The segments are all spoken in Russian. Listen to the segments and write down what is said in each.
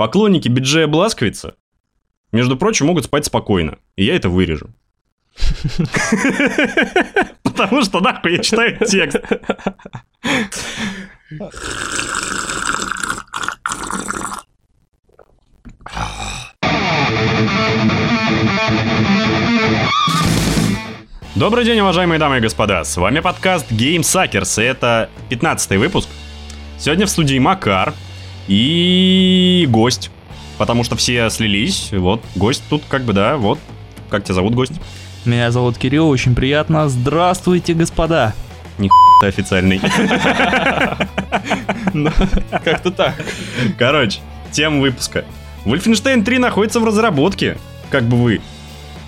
Поклонники Биджея Бласквица, между прочим, могут спать спокойно. И я это вырежу. Потому что нахуй я читаю текст. Добрый день, уважаемые дамы и господа. С вами подкаст Game Suckers, и это 15 выпуск. Сегодня в студии Макар и гость, потому что все слились. Вот, гость тут как бы, да, вот. Как тебя зовут, гость? Меня зовут Кирилл, очень приятно. Здравствуйте, господа. Ты официальный. Ну, Как-то так. Короче, тема выпуска. Wolfenstein 3 находится в разработке. Как бы вы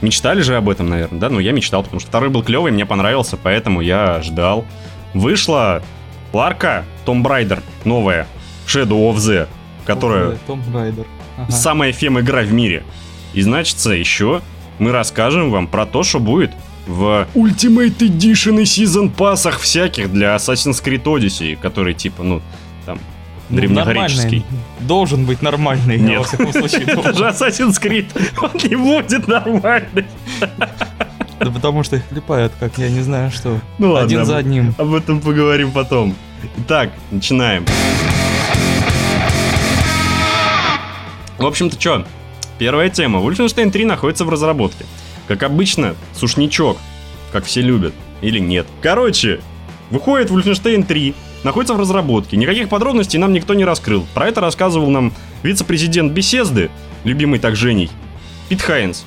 мечтали же об этом, наверное, да? Ну, я мечтал, потому что второй был клевый, мне понравился, поэтому я ждал. Вышла Ларка Том Брайдер, новая, Shadow of the, которая Райдер. Ага. самая фем игра в мире. И значится еще мы расскажем вам про то, что будет в Ultimate Edition и Season пассах всяких для Assassin's Creed Odyssey, который типа, ну, там, Ну, древнегреческий. нормальный. Должен быть нормальный, Нет. во всяком случае думал. Это же Assassin's Creed, он не будет нормальный. Да потому что их клепают, как я не знаю что. Ну ладно, Один за одним. Об этом поговорим потом. Итак, начинаем. В общем-то, что? Первая тема. Wolfenstein 3 находится в разработке. Как обычно, сушничок, как все любят. Или нет. Короче, выходит Wolfenstein 3, находится в разработке. Никаких подробностей нам никто не раскрыл. Про это рассказывал нам вице-президент Беседы, любимый так Женей, Пит Хайнс.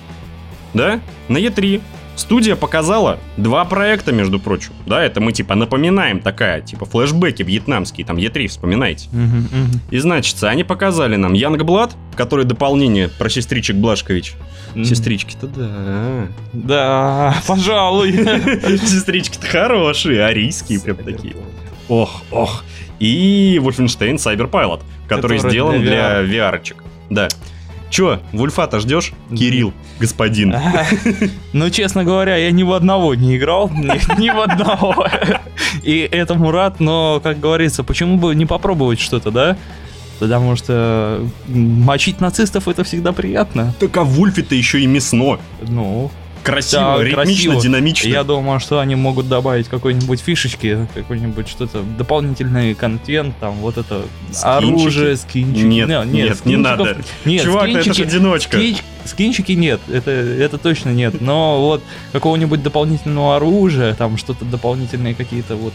Да? На Е3 студия показала два проекта, между прочим. Да, это мы типа напоминаем такая, типа флешбеки вьетнамские, там Е3 вспоминайте. Мгм, мгм. И значит, они показали нам Янгблад, который дополнение про сестричек Блашкович. Мгм. Сестрички-то да. Да, пожалуй. Сестрички-то хорошие, арийские прям такие. Ох, ох. И Wolfenstein Cyberpilot, который, Который сделан для для VR-чек. Да. Чё, Вульфа-то ждешь? Кирилл, господин. Ну, честно говоря, я ни в одного не играл, ни, в одного. И этому рад, но, как говорится, почему бы не попробовать что-то, да? Потому что мочить нацистов это всегда приятно. Так а в Вульфе-то еще и мясно. Ну, Красиво, Да, ритмично, красиво. динамично. я думаю, что они могут добавить какой-нибудь фишечки, какой-нибудь что-то, дополнительный контент, там вот это Скинчики? оружие, скинчики. Нет, Не, нет, не скинчиков- надо. Нет, Чувак, ну это же скинчики- одиночка. Скинч- скинчики нет, это, это точно нет. Но вот какого-нибудь дополнительного оружия, там что-то дополнительные какие-то вот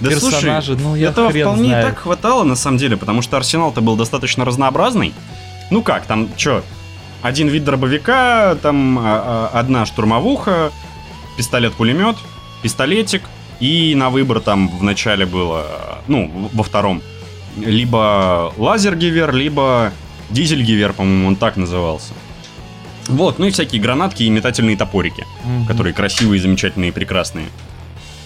Да слушай, персонажи, ну я этого хрен вполне знаю. так хватало, на самом деле, потому что арсенал-то был достаточно разнообразный. Ну как, там, чё, один вид дробовика, там а, а, одна штурмовуха, пистолет-пулемет, пистолетик, и на выбор там в начале было, ну, во втором, либо лазер-гивер, либо дизель-гивер, по-моему, он так назывался. Вот, ну и всякие гранатки и метательные топорики Мгм. которые красивые, замечательные прекрасные.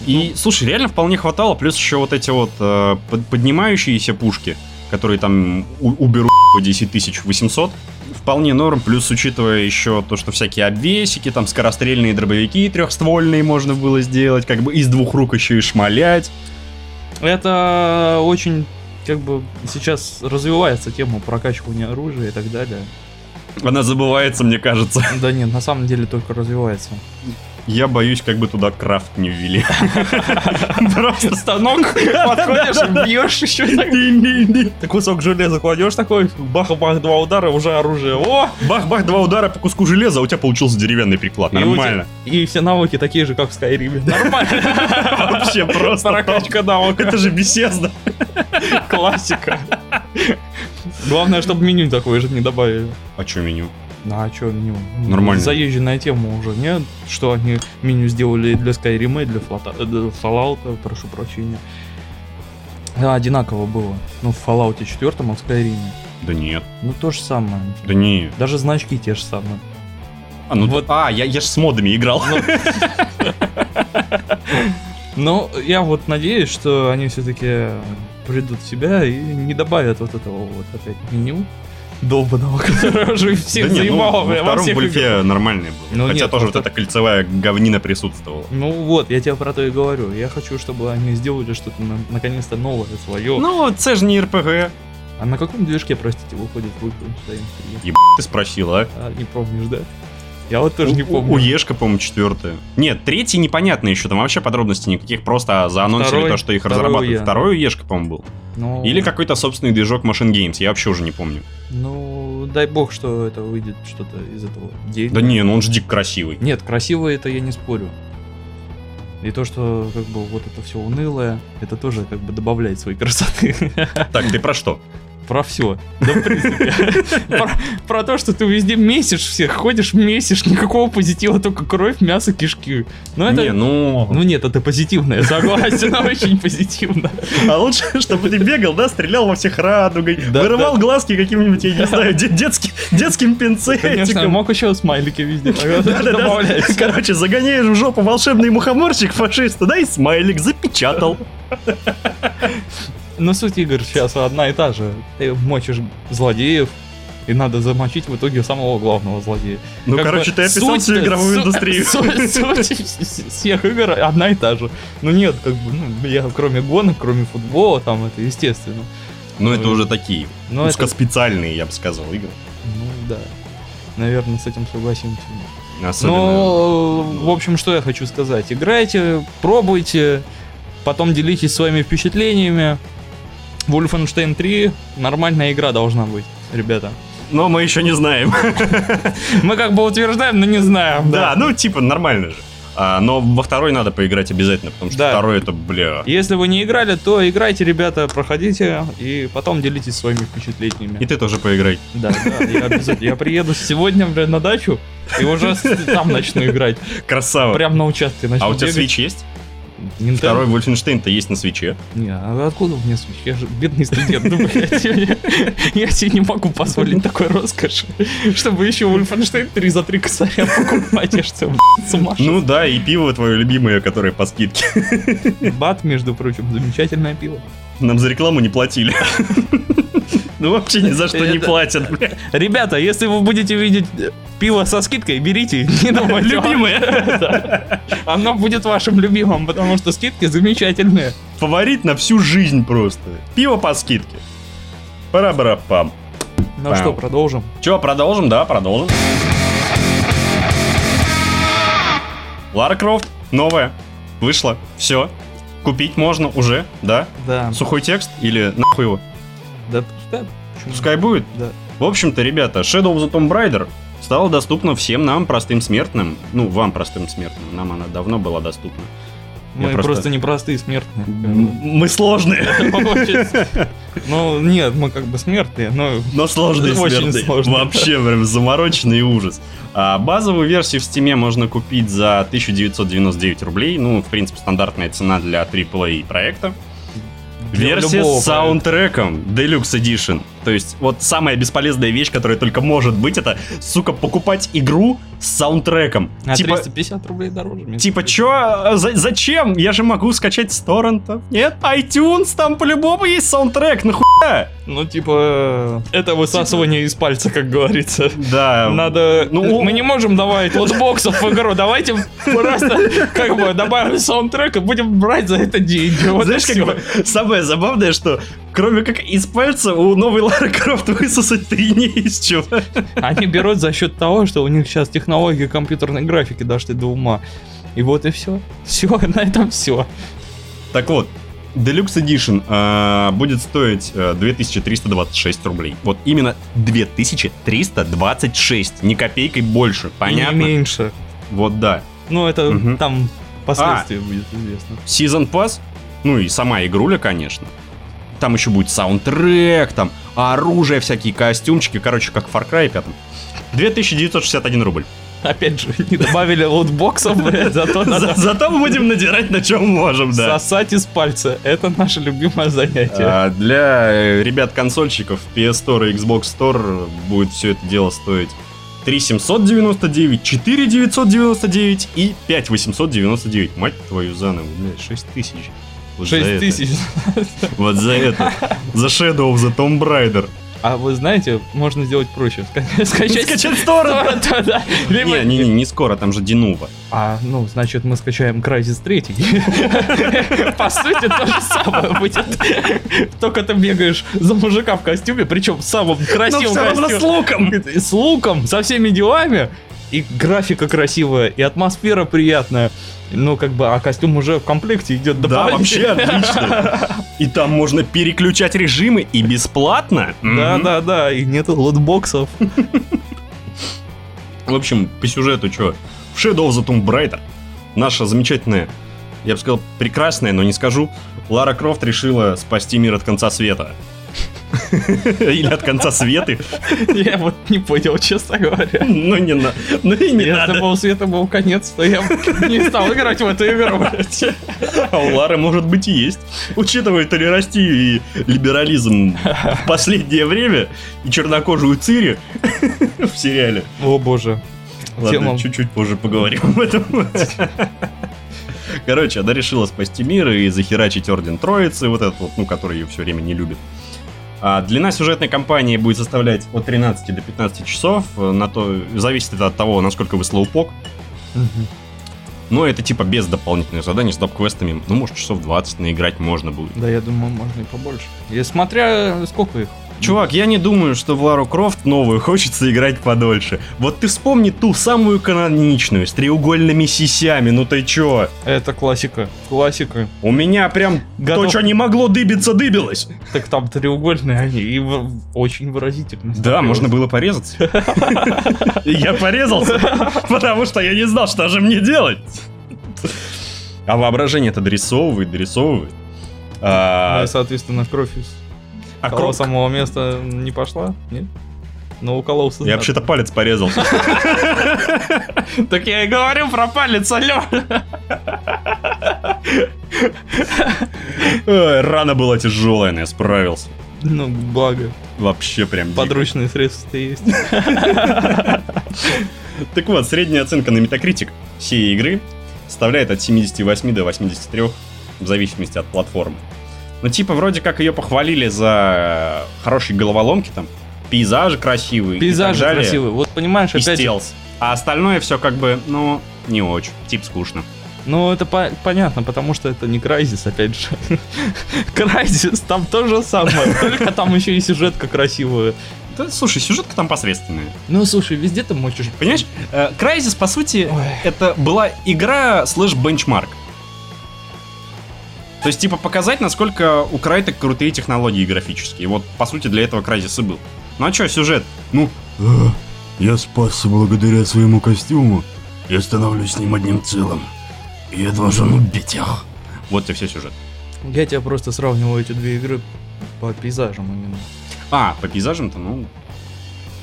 И, слушай, реально вполне хватало, плюс еще вот эти вот э, под- поднимающиеся пушки, которые там у- уберут по 10 800, вполне норм, плюс учитывая еще то, что всякие обвесики, там скорострельные дробовики трехствольные можно было сделать, как бы из двух рук еще и шмалять. Это очень как бы сейчас развивается тема прокачивания оружия и так далее. Она забывается, мне кажется. Да нет, на самом деле только развивается. Я боюсь, как бы туда крафт не ввели. Просто Станок подходишь, бьешь еще. Ты кусок железа кладешь такой, бах-бах, два удара, уже оружие. О! Бах-бах, два удара по куску железа, а у тебя получился деревянный приклад. Нормально. И все навыки такие же, как в Скайриме. Нормально. Вообще просто Прокачка навыка. Это же беседа. Классика. Главное, чтобы меню такое же не добавили. А что меню? Ну, а что меню? Нормально. Заезженная тема уже, нет? Что они меню сделали для Skyrim, и для Флота- э, для Fallout, прошу прощения. Да, одинаково было. Ну, в Fallout 4 и в Skyrim. Да нет. Ну, то же самое. Да не. Даже значки те же самые. А, ну Вот. а я, я ж с модами играл. Но я вот надеюсь, что они все-таки придут в себя и не добавят вот этого вот опять меню долбанного, которое уже всех да нет, ну, во втором играх. нормальный был. Ну, Хотя нет, тоже во вот эта кольцевая говнина присутствовала. Ну вот, я тебе про то и говорю. Я хочу, чтобы они сделали что-то на- наконец-то новое свое. Ну, це ж не РПГ. А на каком движке, простите, выходит Wolfenstein 3? Еб... ты спросил, а? А, не помнишь, да? Я вот тоже У- не помню. У Ешка, по-моему, четвертая. Нет, третий непонятно еще, там вообще подробностей никаких, просто заанонсили Второй- то, что их разрабатывают. я. Второй у Ешка, по-моему, был. Ну, Или какой-то собственный движок Machine Games, я вообще уже не помню. Ну, дай бог, что это выйдет что-то из этого Да не, ну он же дико красивый. Нет, красиво это я не спорю. И то, что как бы вот это все унылое, это тоже как бы добавляет своей красоты. Так, ты про что? Про все. Да, в принципе. Про, про то, что ты везде месишь всех, ходишь, месишь, никакого позитива, только кровь, мясо, кишки. Ну это... Не, ну... Ну нет, это позитивно, я согласен, очень позитивно. А лучше, чтобы ты бегал, да, стрелял во всех радугой, Да, вырывал глазки каким-нибудь, я не знаю, де- детским, детским Конечно, пинцетиком. мог еще смайлики везде. Короче, загоняешь в жопу волшебный мухоморчик фашиста, да, и смайлик запечатал. Но суть игр сейчас одна и та же. Ты мочишь злодеев, и надо замочить в итоге самого главного злодея. Ну, Как короче, бы ты описал суть- всю игровую су- индустрию. суть- суть всех игр одна и та же. Ну нет, как бы, ну, я кроме гонок, кроме футбола, там это естественно. Ну, это уже такие Но это, узкоспециальные, я бы сказал, игры. ну да, наверное, с этим согласимся. Особенно... Ну, в общем, что я хочу сказать. Играйте, пробуйте, потом делитесь своими впечатлениями. Wolfenstein 3 нормальная игра должна быть, ребята. Но мы еще не знаем. Мы как бы утверждаем, но не знаем. Да, ну, типа, нормально же. А, но во второй надо поиграть обязательно, потому что Да. второй это, бля... Если вы не играли, то играйте, ребята, проходите и потом делитесь своими впечатлениями. И ты тоже поиграй. Да, да, я обязательно. Я приеду сегодня, бля, на дачу и уже там начну играть. Красава. Прям на участке начну А у тебя бегать. Switch есть? Nintendo? Второй Wolfenstein-то есть на свече. Не, а откуда у меня Switch? Я же бедный студент, ну, блядь, я, себе не могу позволить такой роскоши, чтобы еще Wolfenstein 3 за 3 косаря покупать, я что, блядь, Ну да, и пиво твое любимое, которое по скидке. Бат, между прочим, замечательное пиво. Нам за рекламу не платили. Ну вообще ни за что не платят, бля. Ребята, если вы будете видеть э, пиво со скидкой, берите, не думайте. Любимое. Оно будет вашим любимым, потому что скидки замечательные. Фаворит на всю жизнь просто. Пиво по скидке. Пара-бара-пам. Ну что, продолжим. Че, продолжим? Да, продолжим. Лара Крофт, новая, вышла, все. Купить можно уже, да? Да. Сухой текст или нахуй его? Да, Почему? Пускай будет. Да. В общем-то, ребята, Shadow of the Tomb Raider стала доступна всем нам, простым смертным. Ну, вам, простым смертным. Нам она давно была доступна. Мы Я просто... просто- непростые смертные. Мы сложные, Ну, нет, мы как бы смертные, но... но сложные Очень смертные. сложные. Вообще, прям замороченный ужас. А базовую версию в Steam можно купить за 1999 рублей. Ну, в принципе, стандартная цена для AAA проекта. Версия с саундтреком Deluxe Edition. То есть, вот самая бесполезная вещь, которая только может быть, это, сука, покупать игру с саундтреком. А типа, 350 рублей дороже. Типа, чё? За- зачем? Я же могу скачать с торрентов. Нет? iTunes, там по-любому есть саундтрек, нахуя? Ну, типа, это высасывание из пальца, как говорится. Да. Надо... Ну, мы не можем давать лотбоксов в игру, давайте просто как бы добавим саундтрек и будем брать за это деньги. Вот Знаешь, как бы, самое забавное, что кроме как из пальца у новой Лары Крофт высосать-то и не из чего. Они берут за счет того, что у них сейчас технологии компьютерной графики дошли до ума. И вот и все. Все, на этом все. Так вот, Deluxe Edition э, будет стоить э, 2326 рублей. Вот именно 2326, ни копейкой больше, понятно? И не меньше. Вот да. Ну, это Мгм. там последствия будет известно. Season Pass, ну и сама игруля, конечно. Там еще будет саундтрек, там оружие, всякие костюмчики, короче, как в Far Cry 5. 2961 рубль. Опять же, не добавили лутбоксов, блядь, зато За- надо зато мы будем надирать на чем можем, да. сосать из пальца. Это наше любимое занятие. А, Для э, ребят-консольщиков PS Store и Xbox Store будет все это дело стоить 3799, 4999 и 5899. Мать твою за ногу, блядь, 6 тысяч. Вот за 6 это. тысяч. Вот за это. За Shadow of the Tomb Raider. А вы знаете, можно сделать проще. Ска- Скачать, Скачать с. Либо- Не, не, не, не скоро, там же Динува. А, ну, значит, мы скачаем Crysis 3. По сути, то же самое будет. Только ты бегаешь за мужика в костюме, причем в самом красивом костюме. луком. С луком, со всеми делами. И графика красивая, и атмосфера приятная. Ну, как бы, а костюм уже в комплекте идет Да, вообще отлично. И там можно переключать режимы и бесплатно. Да, да, да, и нету лотбоксов. В общем, по сюжету что? В Shadow of the Tomb Raider наша замечательная, я бы сказал, прекрасная, но не скажу, Лара Крофт решила спасти мир от конца света. Или от конца светы. Я вот не понял, честно говоря. Ну не на, ну и не Если надо. бы у Света был конец, то я бы не стал играть в эту игру. А у Лары может быть и есть. Учитывая толерастию и либерализм в последнее время и чернокожую Цири в сериале. О боже. Ладно, чуть-чуть позже поговорим об этом. Короче, она решила спасти мир и захерачить Орден Троицы, вот этот вот, ну, который ее все время не любит. А длина сюжетной кампании будет составлять от 13 до 15 часов, э, на то, зависит это от того, насколько вы слоупок. Но это типа без дополнительных заданий, с доп-квестами. Ну, может, часов 20 наиграть можно будет. Да, я думаю, можно и побольше. И смотря сколько их. Чувак, я не думаю, что в Лару Крофт новую хочется играть подольше. Вот ты вспомни ту самую каноничную, с треугольными сисями, ну ты чё? Это классика. Классика. У меня прям Готов. то, что не могло дыбиться, дыбилось. Так там треугольные они и очень выразительно. Да, можно было порезаться. Я порезался, потому что я не знал, что же мне делать. А воображение это дорисовывает, дорисовывает. Ну А, и, соответственно, кровь из а кровь- самого места не пошла? Нет? Но укололся. Я вообще-то палец порезал. Так я и говорю про палец, алё. Рана была тяжелая, но я справился. Ну, благо. Вообще прям. Подручные средства есть. Так вот, средняя оценка на Metacritic всей игры составляет от 78 до 83, в зависимости от платформы. Ну, типа, вроде как ее похвалили за хорошие головоломки, там, пейзажи красивые. Пейзажи красивые. Вот понимаешь, И опять... стелс. А остальное все как бы, ну, не очень. Тип скучно. Ну, это по- понятно, потому что это не Крайзис, опять же. Крайзис, там то же самое, только там еще и сюжетка красивая. Да, слушай, сюжетка там посредственная. Ну, слушай, везде ты можешь... Понимаешь, э, Crysis, по сути, Ой. это была игра слэш бенчмарк. То есть, типа, показать, насколько у Крайтек крутые технологии графические. Вот, по сути, для этого Crysis и был. Ну а чё, сюжет? Ну, А, я спасся благодаря своему костюму. Я становлюсь с ним одним целым. И я должен убить их. вот тебе все сюжет. Я тебя просто сравниваю эти две игры по пейзажам именно. А, по пейзажам-то, ну...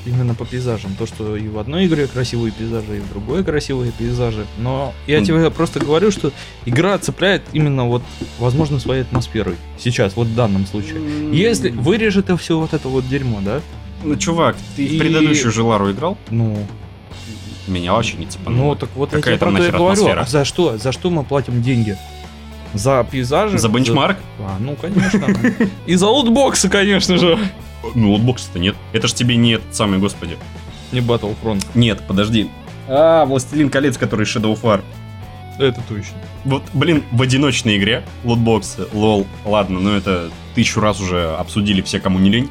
Именно по пейзажам. То, что и в одной игре красивые пейзажи, и в другой красивые пейзажи. Но я тебе просто говорю, что игра цепляет именно вот, возможно, своей атмосферой. Сейчас, вот в данном случае. Если вырежет это все вот это вот дерьмо, да? Ну, чувак, ты И- в предыдущую Желару играл? Ну, Меня вообще не цепануло. ну так вот я Какая тебе там про то и нахер говорю. атмосфера? А за что? За что мы платим деньги? За пейзажи? За бенчмарк? А, ну, конечно. И за лутбоксы, конечно же. Ну, лотбокса-то нет. Это ж тебе не этот самый, господи. Не Battlefront. Нет, подожди. А, Властелин колец, который Shadow of War. Это точно. Вот, блин, в одиночной игре лутбоксы, лол, ладно, но это тысячу раз уже обсудили все, кому не лень,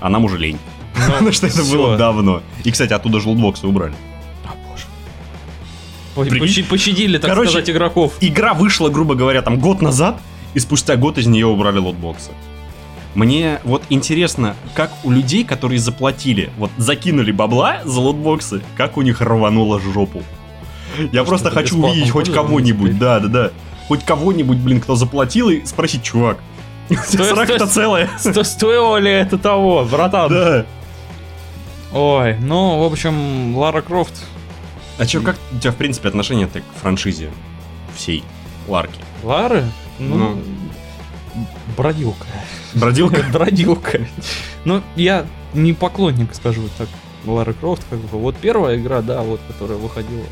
а нам уже лень. Потому что это было давно. И, кстати, оттуда же лутбоксы убрали. Прикинь? Пощадили, так Короче, сказать, игроков. Игра вышла, грубо говоря, там год назад, и спустя год из нее убрали лутбоксы. Мне вот интересно, как у людей, которые заплатили, вот закинули бабла за лутбоксы, как у них рвануло жопу. Я Может, просто хочу увидеть хоть кого-нибудь, да, да, да. Хоть кого-нибудь, блин, кто заплатил, и спросить, чувак, срака-то целая. Сто- Стоило ли это того, братан? Да. Ой, ну, в общем, Лара Крофт. А чё, как у тебя, в принципе, отношение к франшизе всей Ларки? Лары? Ну, бродилка. Бродилка? Бродилка. Ну, я не поклонник, скажу так, Лары Крофт, как бы. Вот первая игра, да, вот, которая выходила.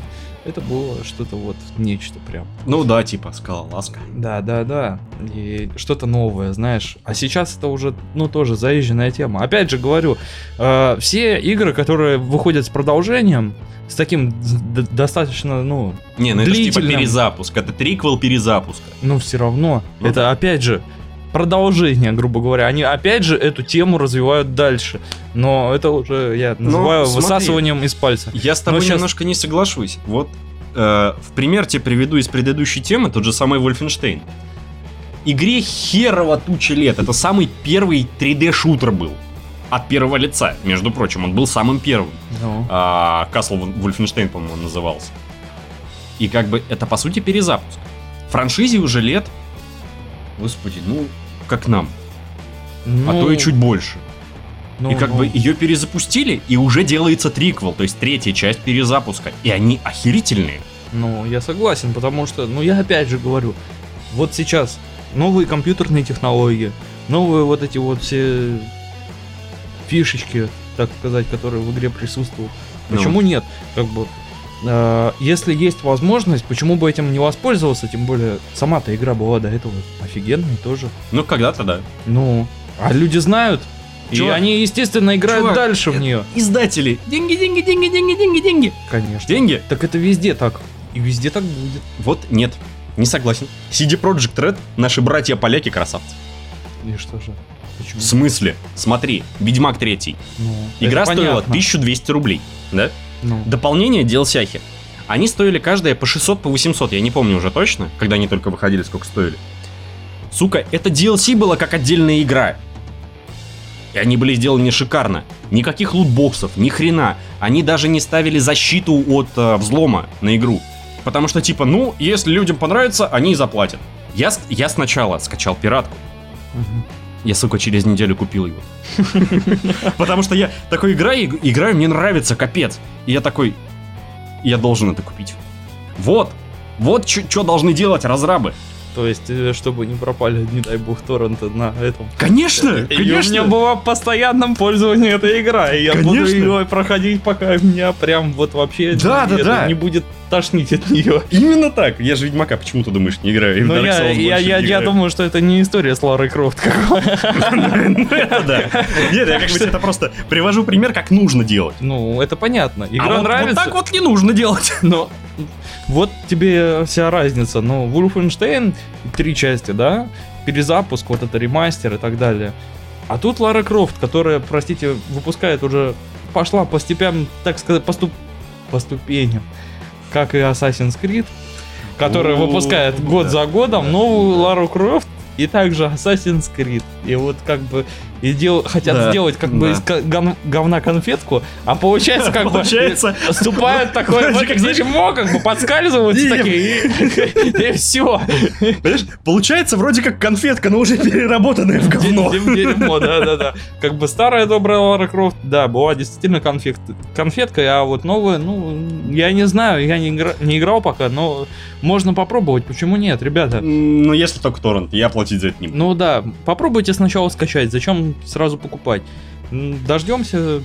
Это было что-то вот нечто прям. Ну да, типа скалолазка. Да, да, да. И что-то новое, знаешь. А сейчас это уже, ну, тоже заезженная тема. Опять же говорю, э, все игры, которые выходят с продолжением, с таким достаточно, ну, Не, ну это ж типа Длительным. перезапуск. Это триквел перезапуска. ну, все равно. Ну это опять же продолжение, грубо говоря. Они опять же эту тему развивают дальше. Но это уже я называю смотри. высасыванием из пальца. Я с тобой Ну, щас- немножко не соглашусь. Вот э, в пример тебе приведу из предыдущей темы тот же самый Wolfenstein. Игре херово туча лет. Это самый первый 3D-шутер был. От первого лица, между прочим. Он был самым первым. Ну, А, Castle Wolfenstein, по-моему, он назывался. И как бы это, по сути, перезапуск. Франшизе уже лет... Господи, ну, как нам. А то и ну, чуть больше. ну, и как ну, бы ее перезапустили, и уже делается триквел, то есть третья часть перезапуска. И они охерительные. Ну, я согласен, потому что, ну, я опять же говорю, вот сейчас новые компьютерные технологии, новые вот эти вот все фишечки, так сказать, которые в игре присутствуют. Ну. Почему нет? Как бы, если есть возможность, почему бы этим не воспользоваться? Тем более, сама-то игра была до этого офигенной тоже. Ну, когда-то да. Ну, а люди знают, и Чувак, они, естественно, играют чувак, дальше в нее. Издатели. Деньги, деньги, деньги, деньги, деньги, деньги. Конечно. Деньги? Так это везде так. И везде так будет. Вот нет. Не согласен. CD Projekt Red, наши братья-поляки красавцы. И что же? Почему? В смысле? Смотри, Ведьмак 3. Ну, Игра стоила понятно. 1200 рублей, да? Ну, Дополнение DLC-хи. Они стоили каждая по 600, по 800, я не помню уже точно, когда они только выходили, сколько стоили. Сука, это DLC было как отдельная игра. И они были сделаны шикарно. Никаких лутбоксов, ни хрена. Они даже не ставили защиту от э, взлома на игру. Потому что типа, ну, если людям понравится, они и заплатят. Я, я сначала скачал пиратку. мгм. Я, сука, через неделю купил его. Потому что я такой играю, играю, мне нравится, капец. И я такой, я должен это купить. Вот, вот что должны делать разрабы. То есть, э, чтобы не пропали, не дай бог, торренты на этом. Конечно, И у меня была в постоянном пользовании эта игра, и я буду Конечно. ее проходить, пока меня прям вот вообще Да, да, да. не будет тошнить от нее. Именно так. Я же Ведьмака, почему ты думаешь, не играю? Но Dark я, я, я, я думаю, что это не история с Ларой Крофт. Ну, да. Нет, я как бы это просто привожу пример, как нужно делать. Ну, это понятно. А Игра вот- нравится. Вот так вот не нужно делать. Но вот тебе вся разница. Ну, Wolfenstein три части, да? Перезапуск, вот это ремастер и так далее. А тут Лара Крофт, которая, простите, выпускает уже, пошла по степям, так сказать, по, ступ- по ступеням, как и Assassin's Creed, который О, выпускает год за годом новую Лару Крофт и также Assassin's Creed. И вот как бы и дел, хотят Да, сделать как бы да. из ко- гов- говна конфетку, а получается как бы Получается, Ступают такое Вроде вот как, знаешь, дерьмо, как бы подскальзываются такие, и, все. понимаешь, получается вроде как конфетка, но уже переработанная в говно. Дерьмо, да-да-да. Как бы старая добрая Лара Крофт, да, была действительно конфет, конфеткой, а вот новая, ну, я не знаю, я не, игра- не играл пока, но можно попробовать, почему нет, ребята? Ну, если только торрент, я платить за это не буду. Ну да, попробуйте сначала скачать, зачем сразу покупать? Дождемся,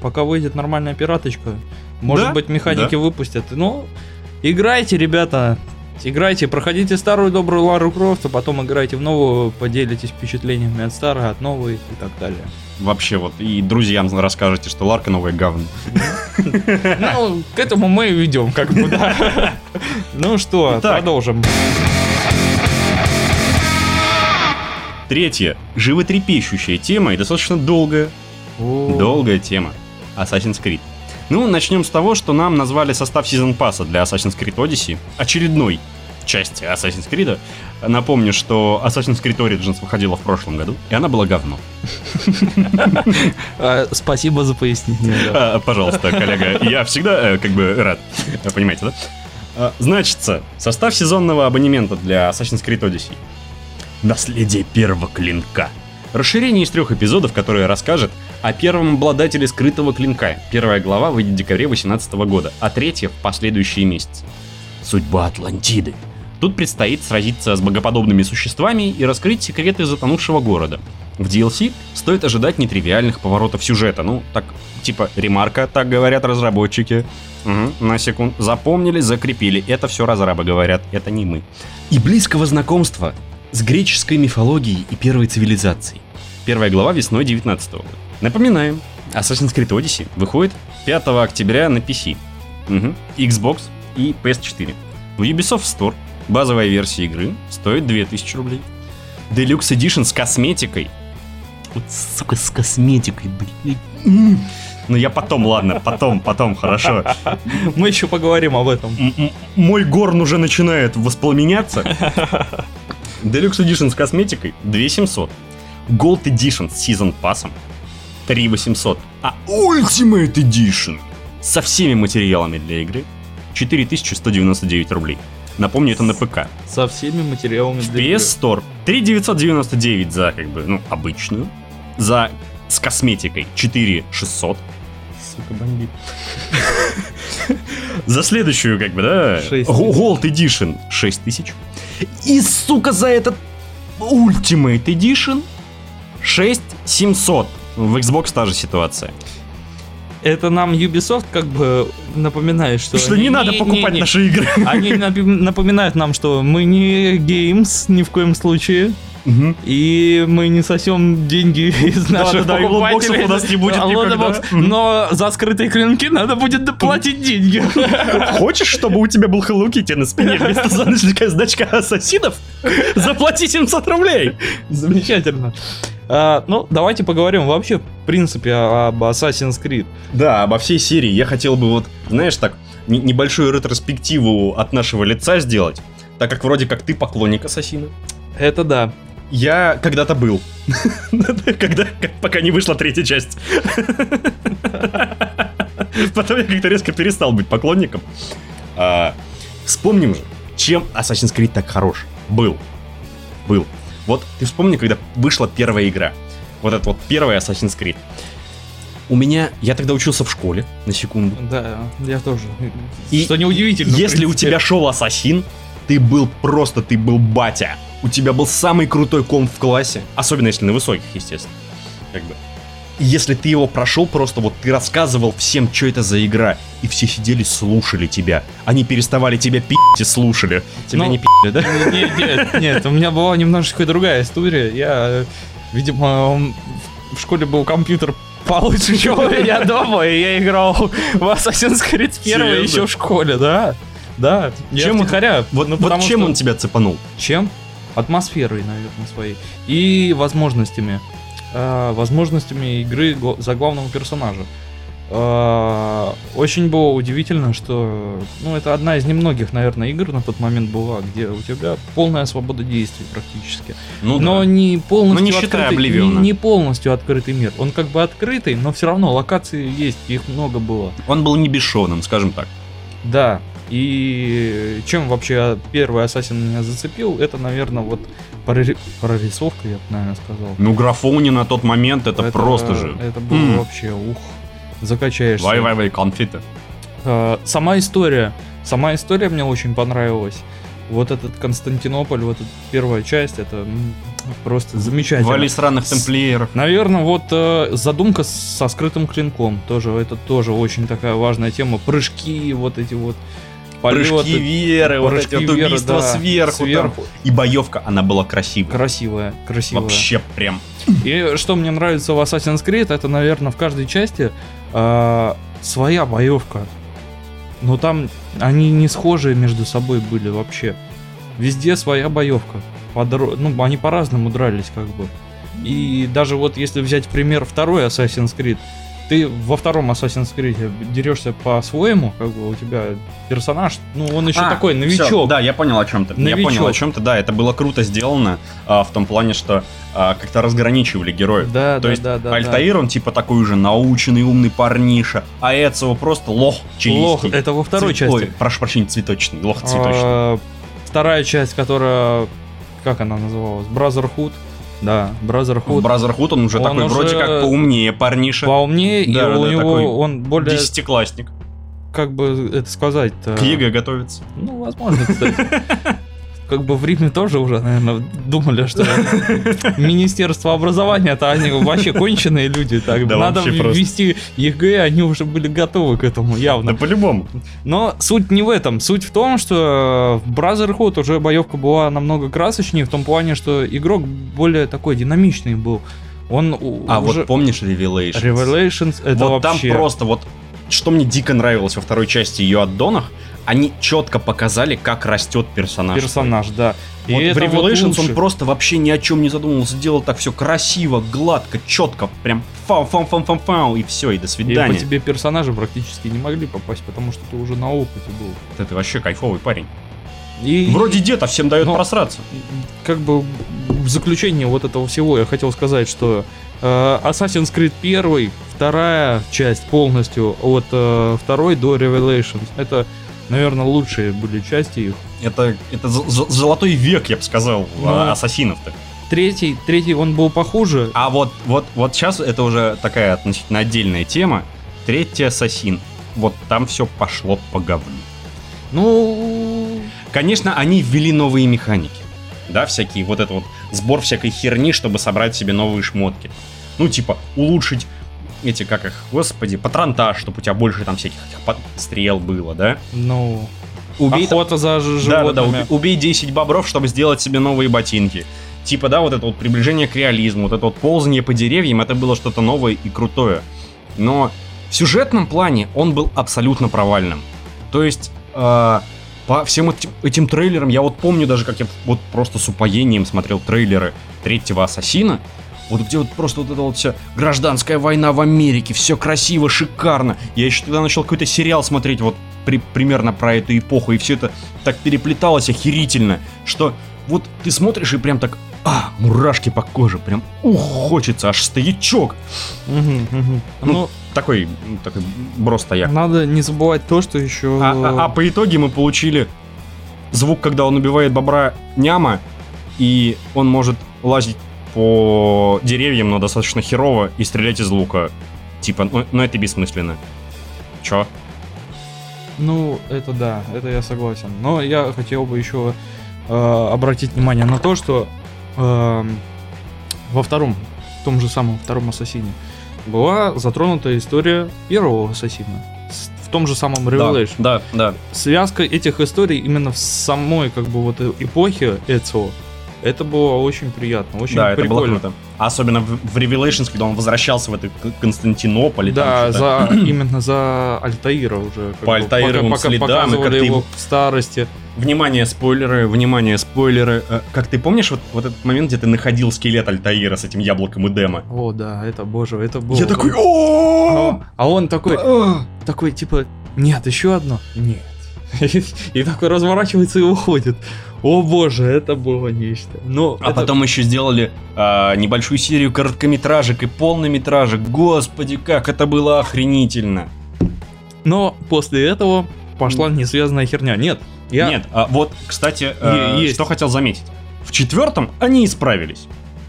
пока выйдет нормальная пираточка. Может Да, быть, механики да. выпустят. Ну, играйте, ребята. Играйте, проходите старую добрую Лару Крофт, а потом играйте в новую, поделитесь впечатлениями от старой, от новой и так далее. Вообще вот, и друзьям расскажете, что Ларка новая говно. Ну, к этому мы и ведем, как бы, да. Ну что, Итак. продолжим. Третья, животрепещущая тема и достаточно долгая, долгая тема. Assassin's Creed. Ну, начнем с того, что нам назвали состав сезон пасса для Assassin's Creed Odyssey, очередной части Assassin's Creed. Напомню, что Assassin's Creed Origins выходила в прошлом году, и она была говно. А, Спасибо за пояснение. А, пожалуйста, коллега, я всегда э, как бы рад. Понимаете, да? А, Значится, состав сезонного абонемента для Assassin's Creed Odyssey. Наследие первого клинка. Расширение из трех эпизодов, которое расскажет о первом обладателе скрытого клинка. Первая глава выйдет в декабре 2018 года, а третья в последующие месяцы. Судьба Атлантиды. Тут предстоит сразиться с богоподобными существами и раскрыть секреты затонувшего города. В DLC стоит ожидать нетривиальных поворотов сюжета. Ну, так, типа, ремарка, так говорят разработчики. Мгм, на секунд. Запомнили, закрепили. Это все разрабы говорят, это не мы. И близкого знакомства с греческой мифологией и первой цивилизацией. Первая глава весной 19 года. Напоминаем, Assassin's Creed Odyssey выходит 5 октября на PC, Мгм. Xbox и PS4. В Ubisoft Store базовая версия игры стоит 2000 рублей. Deluxe Edition с косметикой. Вот, сука, с косметикой, блин. М. Ну я потом, ладно, потом, потом, хорошо. Мы еще поговорим об этом. М- м- Мой горн уже начинает воспламеняться. Deluxe Edition с косметикой 2700. Gold Edition с Season пассом 3800. А Ultimate Edition со всеми материалами для игры 4199 рублей. Напомню, это на ПК. Со всеми материалами В для игры. PS Store 3999 за, как бы, ну, обычную. За с косметикой 4600. Сука, бомбит. За следующую, как бы, да, 6 Go- Gold Edition 6000. И, сука, за этот Ultimate Edition 6700. В Xbox та же ситуация. Это нам Ubisoft как бы напоминает, что... Что они не надо покупать не- наши игры. Они напоминают нам, что мы не EA Games ни в коем случае. Мгм. И мы не сосем деньги из наших лутбоксов покупателей. у нас не будет никогда. Но за скрытые клинки надо будет доплатить деньги. Хочешь, чтобы у тебя был Hello Kitty на спине вместо значка, значка ассасинов? Заплати 700 рублей! Замечательно. А, ну, давайте поговорим вообще, в принципе, об Assassin's Creed. Да, обо всей серии я хотел бы вот, знаешь, так, не- небольшую ретроспективу от нашего лица сделать, так как вроде как ты поклонник Ассасина. Это да. Я когда-то был. Когда, пока не вышла третья часть. Потом я как-то резко перестал быть поклонником. А, Вспомним же, чем Assassin's Creed так хорош. Был. Был. Вот ты вспомни, когда вышла первая игра. Вот это вот первая Assassin's Creed. У меня, я тогда учился в школе, на секунду. Да, я тоже. И Что неудивительно. Если у тебя шел ассасин, ты был просто, ты был батя. У тебя был самый крутой комп в классе. Особенно если на высоких, естественно. Как бы. И Если ты его прошел, просто вот ты рассказывал всем, что это за игра, и все сидели, слушали тебя. Они переставали тебя пить и слушали. Тебя Ну, не пи***ли, да? Нет, нет, нет, у меня была немножечко другая история. Я, видимо, в школе был компьютер получше, чем у меня дома, и я играл в Assassin's Creed 1 Серьезно? еще в школе, да. Да, я Чем он- втихаря. Вот, Ну, вот чем что- он тебя цепанул? Чем? Атмосферой, наверное, своей. И возможностями. А, возможностями игры за главного персонажа. А, Очень было удивительно, что ну, это одна из немногих, наверное, игр на тот момент была, где у тебя полная свобода действий практически. Ну, но да. не полностью Ну, не считая открытый, не, не полностью открытый мир. Он как бы открытый, но все равно локации есть, их много было. Он был не бесшовным, скажем так. Да. И чем вообще первый Ассасин меня зацепил, это, наверное, вот прори- прорисовка, я бы, наверное, сказал. Ну, графони на тот момент это, просто же. Это было М. вообще, ух, закачаешься. Вай-вай-вай, конфеты. А, Сама история, сама история мне очень понравилась. Вот этот Константинополь, вот эта первая часть, это просто замечательно. Вали сраных тамплиеров. Наверное, вот э, задумка со скрытым клинком тоже, это тоже очень такая важная тема. Прыжки, вот эти вот полеты. Прыжки веры, вот прыжки эти вот веры, убийства да, сверху. там. сверху. И боевка, она была красивая. Красивая, красивая. Вообще прям. И что мне нравится в Assassin's Creed, это, наверное, в каждой части э, своя боевка. Но там они не схожие между собой были вообще. Везде своя боевка. Подро- Ну, они по-разному дрались, как бы. И даже вот если взять пример второй Assassin's Creed, ты во втором Assassin's Creed дерешься по-своему, как бы у тебя персонаж, ну, он еще А, такой новичок. да, я понял о чем ты. Я Новичок. понял о чем ты. Да, это было круто сделано а, в том плане, что а, как-то разграничивали героев. Да, То да, есть да, да, да. Альтаир, он типа такой уже наученный, умный парниша, а Эцио просто лох Лох, чилийский. это во второй Цвет- части. Ой, прошу прощения, цветочный, лох цветочный. А, Вторая часть, которая, как она называлась? Brotherhood. Да, В Brotherhood. Он уже Он такой вроде уже как поумнее парниша. Поумнее, и Да, у да, него такой он более, Десятиклассник. как бы это сказать К ЕГЭ готовится. Ну, возможно, кстати. как бы в Риме тоже уже, наверное, думали, что Министерство образования-то они вообще конченые люди. Так, Да надо ввести ЕГЭ, они уже были готовы к этому, явно. Да по-любому. Но суть не в этом. Суть в том, что в Brotherhood уже боевка была намного красочнее, в том плане, что игрок более такой динамичный был. Он А уже... вот помнишь Revelations? Revelations это вот вообще... там просто вот, что мне дико нравилось во второй части ее аддонах, они четко показали, как растет персонаж. персонаж, да. И Вот в вот Revelations лучше. он просто вообще ни о чем не задумывался, делал так все красиво, гладко, четко, прям фау фау фау фау фау и все, и до И по свидания. тебе персонажи практически не могли попасть, потому что ты уже на опыте был. Вот Это вообще кайфовый парень. И Вроде дед, а всем дает Но- просраться. как бы в заключение вот этого всего я хотел сказать, что э, Assassin's Creed 1, вторая часть полностью от э, второй до Revelations, это, наверное, лучшие были части их. Это, это золотой век, я бы сказал, Ну. а, ассасинов-то. Третий, третий он был похуже. А вот, вот, вот сейчас это уже такая относительно отдельная тема. Третий ассасин. Вот там все пошло по говну. Ну, Конечно, они ввели новые механики. Да, всякие, вот это вот сбор всякой херни, чтобы собрать себе новые шмотки. Ну, типа, улучшить эти, как их, господи, патронтаж, чтобы у тебя больше там всяких стрел было, да? ну, Убей охота за ж- Да, да, да, животными. уби- убей 10 бобров, чтобы сделать себе новые ботинки. Типа, да, вот это вот приближение к реализму, вот это вот ползание по деревьям, это было что-то новое и крутое. Но в сюжетном плане он был абсолютно провальным. То есть, э, по всем этим, этим трейлерам, я вот помню даже, как я вот просто с упоением смотрел трейлеры третьего Ассасина, вот где вот просто вот эта вот вся гражданская война в Америке, все красиво, шикарно. Я еще тогда начал какой-то сериал смотреть вот при- примерно про эту эпоху, и все это так переплеталось охерительно, что вот ты смотришь и прям так, а, мурашки по коже, прям, ух, хочется, аж стоячок. Ну, Ну, Такой, такой брос стояк. надо не забывать то, что еще... А, а- а по итоге мы получили звук, когда он убивает бобра няма, и он может лазить по деревьям, но достаточно херово, и стрелять из лука. Типа, ну, ну это бессмысленно. Чё? Ну, это да, это я согласен. Но я хотел бы еще э, обратить внимание на то, что эм, во втором, в том же самом втором Ассасине, была затронута история первого Ассасина. В том же самом Revelation. Да, да. Связка этих историй именно в самой как бы вот э- эпохе Эцио, это было очень приятно, очень да, это было прикольно. круто. Особенно в, в Revelations, когда он возвращался в этот Константинополь. Да, за, именно за Альтаира уже. По Альтаировым пока- следам, показывали его его- в старости. Внимание, спойлеры, внимание, спойлеры. Э, Как ты помнишь вот, вот этот момент, где ты находил скелет Альтаира с этим яблоком и демо? О, да, это, боже, это было... Я такой, А он- А он такой, такой, типа, нет, еще одно? Нет. И такой разворачивается и уходит. О боже, это было нечто. Ну, А это- потом еще сделали а, небольшую серию короткометражек и полнометражек. Господи, как это было охренительно. Но после этого пошла несвязанная херня. Нет, я... Нет, а вот, кстати, есть. что хотел заметить. В четвертом они исправились.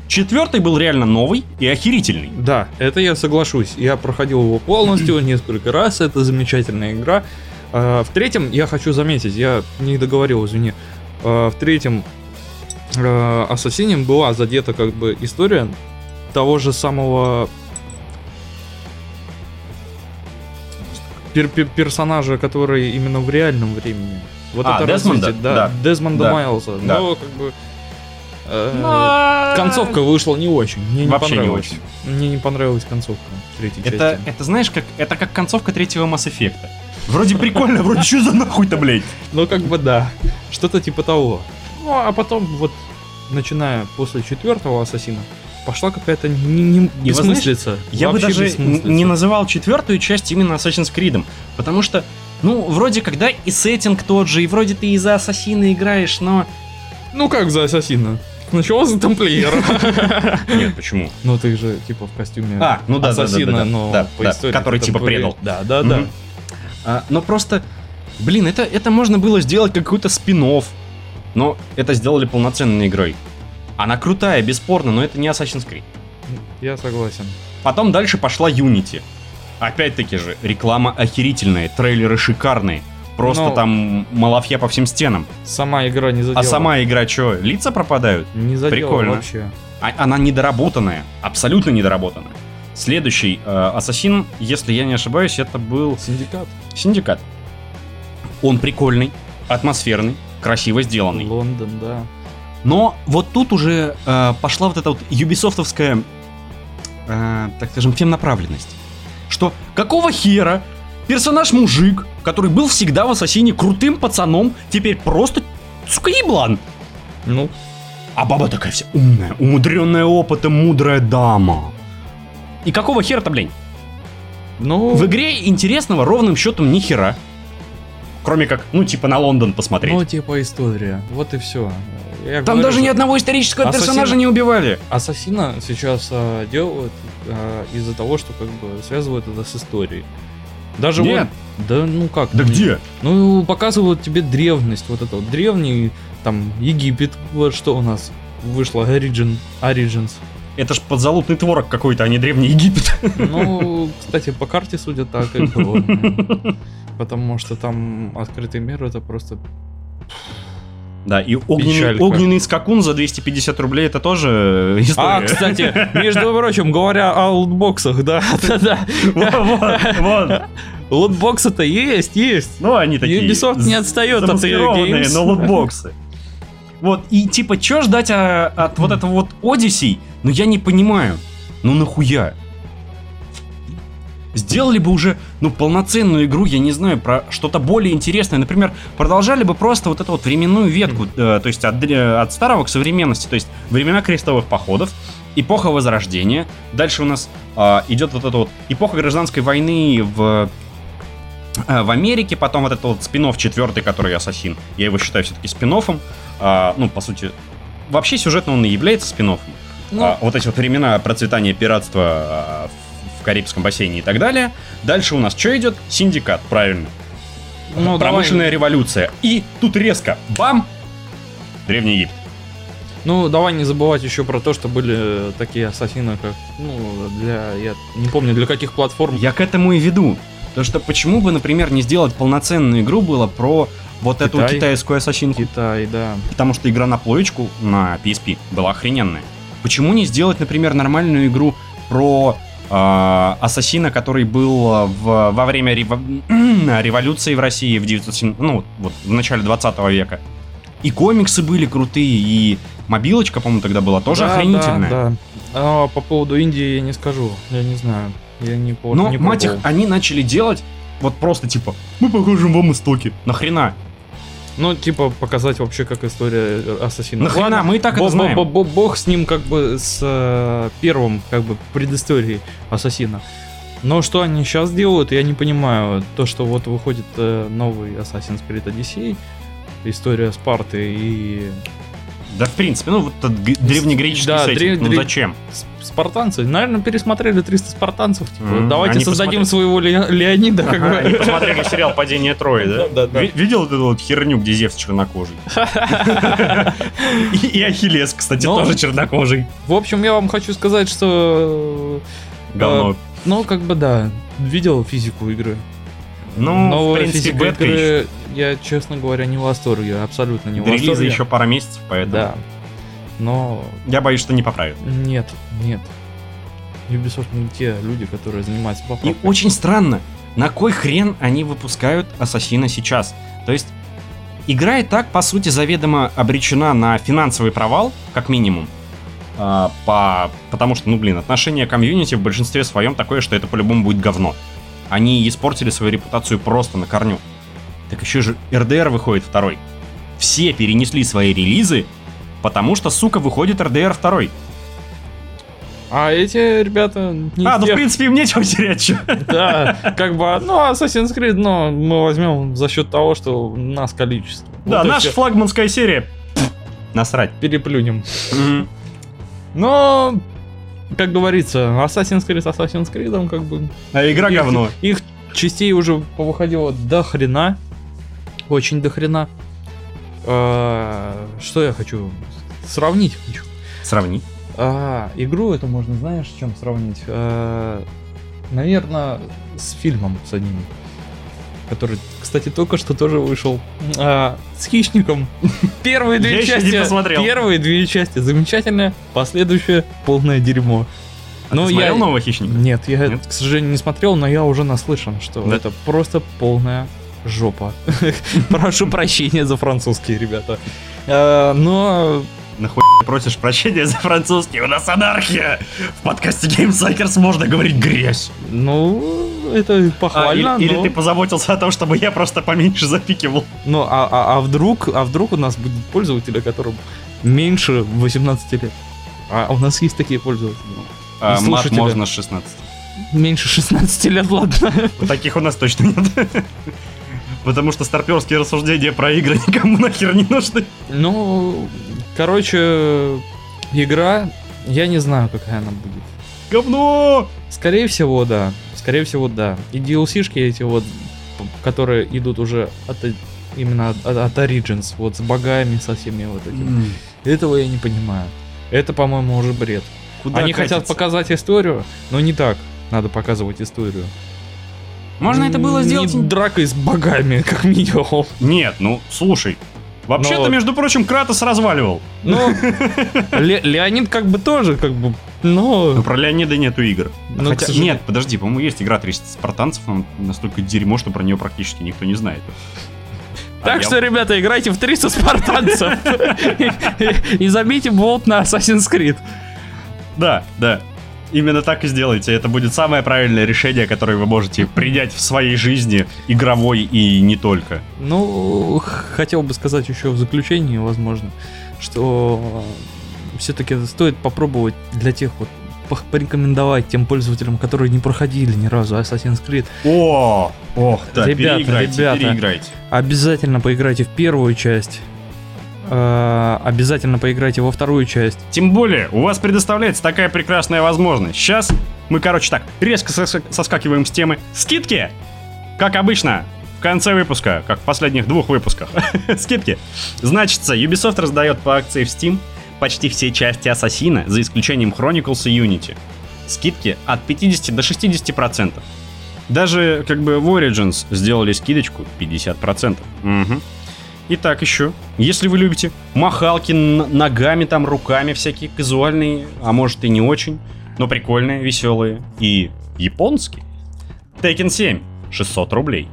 Четвертый был реально новый и охерительный. Да, это я соглашусь. Я проходил его полностью несколько раз. Это замечательная игра. А, В третьем я хочу заметить, я не договорил, извини. А, В третьем э, Ассасине была задета как бы история того же самого пер- пер- персонажа, который именно в реальном времени. Вот А, это Дезмонда? развитие, да, Да. Дезмонда Да. Майлза. Да. Но как бы э, концовка вышла не очень. Мне не Вообще не понравилось. очень. Мне не понравилась концовка третьей Это, части. это знаешь, как это как концовка третьего Mass Effect. Вроде прикольно, вроде что за нахуй-то, блядь? Ну как бы да, что-то типа того. Ну а потом вот начиная после четвертого ассасина пошла какая-то не, не- вы знаешь, бессмыслица. Я бы Вообще даже бессмыслица. не называл четвертую часть именно Assassin's Creed, потому что, ну, вроде когда и сеттинг тот же, и вроде ты и за Ассасина играешь, но... Ну как за ассасина? Сначала за тамплиера. Нет, почему? Ну ты же типа в костюме А, ну да, ассасина, да, да. но Да, по да, истории который типа предал. Да, да, да. А, но просто, блин, это, это можно было сделать как какой-то спин но это сделали полноценной игрой. Она крутая, бесспорно, но это не Assassin's Creed. Я согласен. Потом дальше пошла Unity. Опять-таки же, реклама охерительная, трейлеры шикарные. Просто Но- там малафья по всем стенам. Сама игра не задела. А сама игра что, лица пропадают? не задела Прикольно. вообще. А- она недоработанная, абсолютно недоработанная. Следующий э, Ассасин, если я не ошибаюсь, это был Синдикат. Синдикат. Он прикольный, атмосферный, красиво сделанный. Лондон, да. Но вот тут уже э, пошла вот эта вот юбисофтовская, э, так скажем, темнаправленность. Что какого хера персонаж-мужик, который был всегда в Ассасине крутым пацаном, теперь просто, сука, еблан. Ну, А баба такая вся умная, умудренная опытом, мудрая дама. И какого хера-то, блин? ну, В игре интересного ровным счетом ни хера. Кроме как, ну, типа на Лондон посмотреть. ну, типа история. Вот и все. Там даже ни одного исторического Ассасин- персонажа не убивали. Ассасина сейчас а, делают а, из-за того, что как бы связывают это с историей. Даже Нет. вот, да ну как? Да ну, где? Ну показывают тебе древность, вот это вот древний, там Египет, вот что у нас вышло Origin, Origins. Это ж подзалутный творог какой-то, а не Древний Египет. Ну, кстати, по карте, судя так, и было. Потому что там открытый мир это просто Да, и огненный, Печалька. огненный скакун за 250 рублей это тоже история. А, кстати, между прочим, говоря о лутбоксах, да, да, да. Вот, вот. Лутбоксы-то есть, есть. Ну, они такие... Ubisoft не отстает от Games. но лутбоксы. Вот, и типа, чё ждать а, от вот этого вот Odyssey? Ну, я не понимаю. Ну, нахуя? Сделали бы уже, ну, полноценную игру, я не знаю, про что-то более интересное. Например, продолжали бы просто вот эту вот временную ветку, э, то есть от, дре- от старого к современности, то есть времена крестовых походов, эпоха Возрождения. Дальше у нас а, идет вот эта вот эпоха гражданской войны в э, в Америке, потом вот этот вот спин четвертый, который Ассасин. Я его считаю все-таки спин Ну, по сути, вообще сюжетно он и является спин Ну, вот эти вот времена процветания пиратства а, в- Карибском бассейне и так далее. Дальше у нас что идет? Синдикат, правильно. ну, Промышленная революция. И тут резко, бам, Древний Египет. Ну, давай не забывать еще про то, что были такие ассасины, как, ну, для, я не помню, для каких платформ. Я к этому и веду. То что почему бы, например, не сделать полноценную игру было про вот эту Китай. китайскую ассасинку? Китай, да. Потому что игра на плоечку на PSP была охрененная. Почему не сделать, например, нормальную игру про э, ассасина, который был э, в, во время рево- революции в России в 907, ну, вот в начале 20 века. И комиксы были крутые, и мобилочка, по-моему, тогда была тоже Да, охренительная. Да, да. А по поводу Индии я не скажу, я не знаю. Я не по- Но, не мать их, они начали делать вот просто типа, мы покажем вам истоки. Нахрена? Ну, типа, показать вообще, как история ассасина. Нахрена? Ладно, Мы и так это знаем. бо- бо- Бог с ним как бы с э, первым как бы предысторией ассасина. Но что они сейчас делают, я не понимаю. То, что вот выходит э, новый Assassin's Creed Odyssey, история Спарты и Да, в принципе, ну вот древнегреческий Да, сеттинг, древ- ну зачем? спартанцы. Наверное, пересмотрели 300 спартанцев. Типа, Мгм, давайте они создадим посмотрели. своего Ле- Леонида. Как Ага, они бы. посмотрели сериал «Падение Трои», да? Да, да, да. Ви- Видел эту вот херню, где Зевс чернокожий? И Ахиллес, кстати, Но- тоже чернокожий. В общем, я вам хочу сказать, что... э, Говно. Ну, как бы да, видел физику игры. Ну, в Новая принципе, игры, я, честно говоря, не в восторге, абсолютно не в До релиза восторге. еще пара месяцев, поэтому Да. Но я боюсь, что не поправят. нет, нет. Ubisoft не те люди, которые занимаются И поправкой. очень странно, на кой хрен они выпускают Ассасина сейчас? То есть, игра и так, по сути, заведомо обречена на финансовый провал, как минимум. А, по... Потому что, ну блин, отношение комьюнити в большинстве своем такое, что это по-любому будет говно. Они испортили свою репутацию просто на корню. Так еще же РДР выходит второй. Все перенесли свои релизы, потому что, сука, выходит РДР второй. А эти ребята не а, ну в принципе им нечего терять, чё. Да, как бы, ну, Assassin's Creed, но мы возьмем за счет того, что у нас количество. Да, Вот наша всё. флагманская серия. Насрать. переплюнем. Но, как говорится, Assassin's Creed Assassin's Creed, он как бы... А игра их- говно. Их частей уже повыходило до хрена. Очень до хрена. А, Что я хочу? Сравнить хочу. Сравни. А, игру это можно, знаешь, с чем сравнить? Наверное, с фильмом с одним. который, кстати, только что тоже вышел а, с хищником. Первые Я две еще не части. посмотрел. Первые две части замечательные, последующее полное дерьмо. А Ну, ты я- смотрел нового хищника? Нет, я, Нет? к сожалению, не смотрел, но я уже наслышан, что Да. это просто полная жопа. Прошу прощения за французские, ребята. Э, Но Нахуй просишь прощения за французский? У нас анархия! В подкасте Gamesakers можно говорить грязь. Ну, это А, похвально, или, или но... ты позаботился о том, чтобы я просто поменьше запикивал. Ну, а, а- а вдруг, а вдруг у нас будет пользователи, которым меньше 18 лет? А у нас есть такие пользователи. А, мат можно с 16. Меньше 16 лет, ладно. Таких у нас точно нет. Потому что старперские рассуждения про игры никому нахер не нужны. Ну, короче, игра, я не знаю, какая она будет. Говно! Скорее всего, да. Скорее всего, да. И DLC-шки эти вот, которые идут уже от, именно от, от Origins, вот с богами, со всеми вот этими. Этого я не понимаю. Это, по-моему, уже бред. Куда Они хотят катится? показать историю, но не так надо показывать историю. Можно это было Не сделать? дракой с богами, как минимум. Нет, ну, слушай. Вообще-то, Но- между прочим, Кратос разваливал. Ну, Ле- Леонид как бы тоже, как бы, Но ну... про Леонида нету игр. Ну, к Хотя, сожалению. нет, подожди, по-моему, есть игра 300 спартанцев, но настолько дерьмо, что про нее практически никто не знает. А Так я- что, ребята, играйте в 300 спартанцев и забейте болт на Assassin's Creed. Да, да. Именно так и сделайте. Это будет самое правильное решение, которое вы можете принять в своей жизни, игровой и не только. Ну, хотел бы сказать еще в заключении, возможно, что все-таки стоит попробовать для тех вот порекомендовать тем пользователям, которые не проходили ни разу Assassin's Creed, О, ох, да, Ребята, переиграйте, ребята. переиграйте. обязательно поиграйте в первую часть, э, обязательно поиграйте во вторую часть. Тем более, у вас предоставляется такая прекрасная возможность. Сейчас мы, короче, так, резко сос- соскакиваем с темы. Скидки! Как обычно, в конце выпуска, как в последних двух выпусках. Скидки. Значится, Ubisoft раздает по акции в Steam почти все части Ассасина, за исключением Chronicles и Unity. Скидки от 50 до 60%. Даже как бы в Origins сделали скидочку 50%. Мгм. Итак, еще, если вы любите махалки ногами, там, руками всякие казуальные, а может и не очень, но прикольные, веселые и японские, Tekken 7 600 рублей.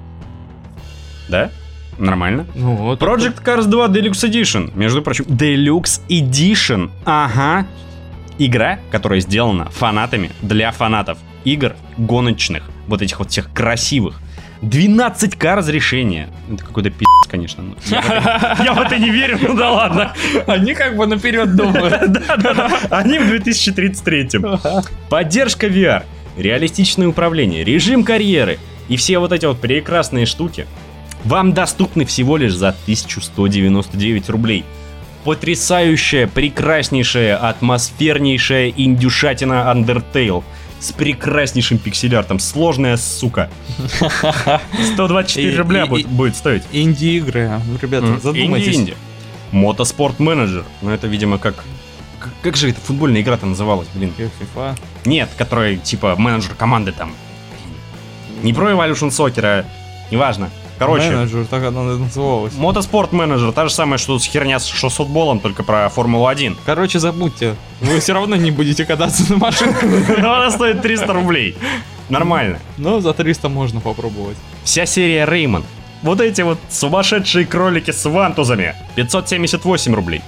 Да? Нормально. Ну вот. Project Cars 2 Deluxe Edition, между прочим, Deluxe Edition, ага. Игра, которая сделана фанатами для фанатов игр гоночных, вот этих вот всех красивых. 12К разрешения. Это какой-то пи***ц, конечно. но Я в это- я в это не верю, ну да ладно. Они как бы наперед думают. Да-да-да. Они в 2033. Поддержка VR, реалистичное управление, режим карьеры и все вот эти вот прекрасные штуки вам доступны всего лишь за 1199 рублей. Потрясающая, прекраснейшая, атмосфернейшая индюшатина Undertale с прекраснейшим пиксель-артом. Сложная сука. 124 И- рубля будет, стоить. Инди-игры, ребята, задумайтесь. инди-инди. Мотоспорт менеджер. Ну это, видимо, как... как- Как же эта футбольная игра-то называлась, блин? FIFA. Нет, которая, типа, менеджер команды там. Не про Evolution Soccer, а... Неважно. Короче, Менеджер, так она называлась. мотоспорт менеджер. Та же самая, что с херня с 600 болом, только про Формулу-1. Короче, забудьте. Вы все равно не будете кататься на машинках. Но она стоит 300 рублей. Нормально. Но за 300 можно попробовать. Вся серия Реймон. Вот эти вот сумасшедшие кролики с вантузами. 578 рублей.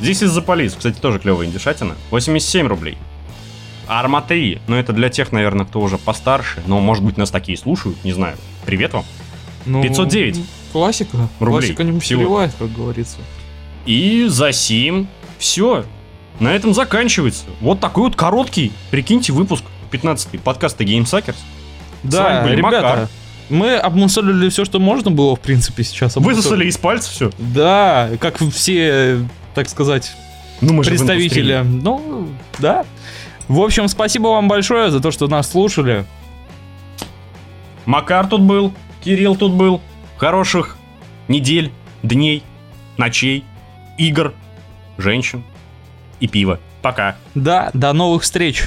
Здесь из-за полис, кстати, тоже клевая индюшатина. 87 рублей. Арма 3, ну это для тех, наверное, кто уже постарше, но, может быть, нас такие слушают, не знаю. Привет вам. Ну, 509. Классика. Рублей. Классика не Всего. переливает, как говорится. И за сим все. На этом заканчивается. Вот такой вот короткий, прикиньте, выпуск 15-й подкаста GameSuckers. Да, вами были ребята, Макар. мы обмусолили все, что можно было, в принципе, сейчас. обмусолили. Высосали из пальца все. Да, как все, так сказать, Ну, мы представители. Ну, да. В общем, спасибо вам большое за то, что нас слушали. Макар тут был, Кирилл тут был. Хороших недель, дней, ночей, игр, женщин и пива. Пока. Да, до новых встреч.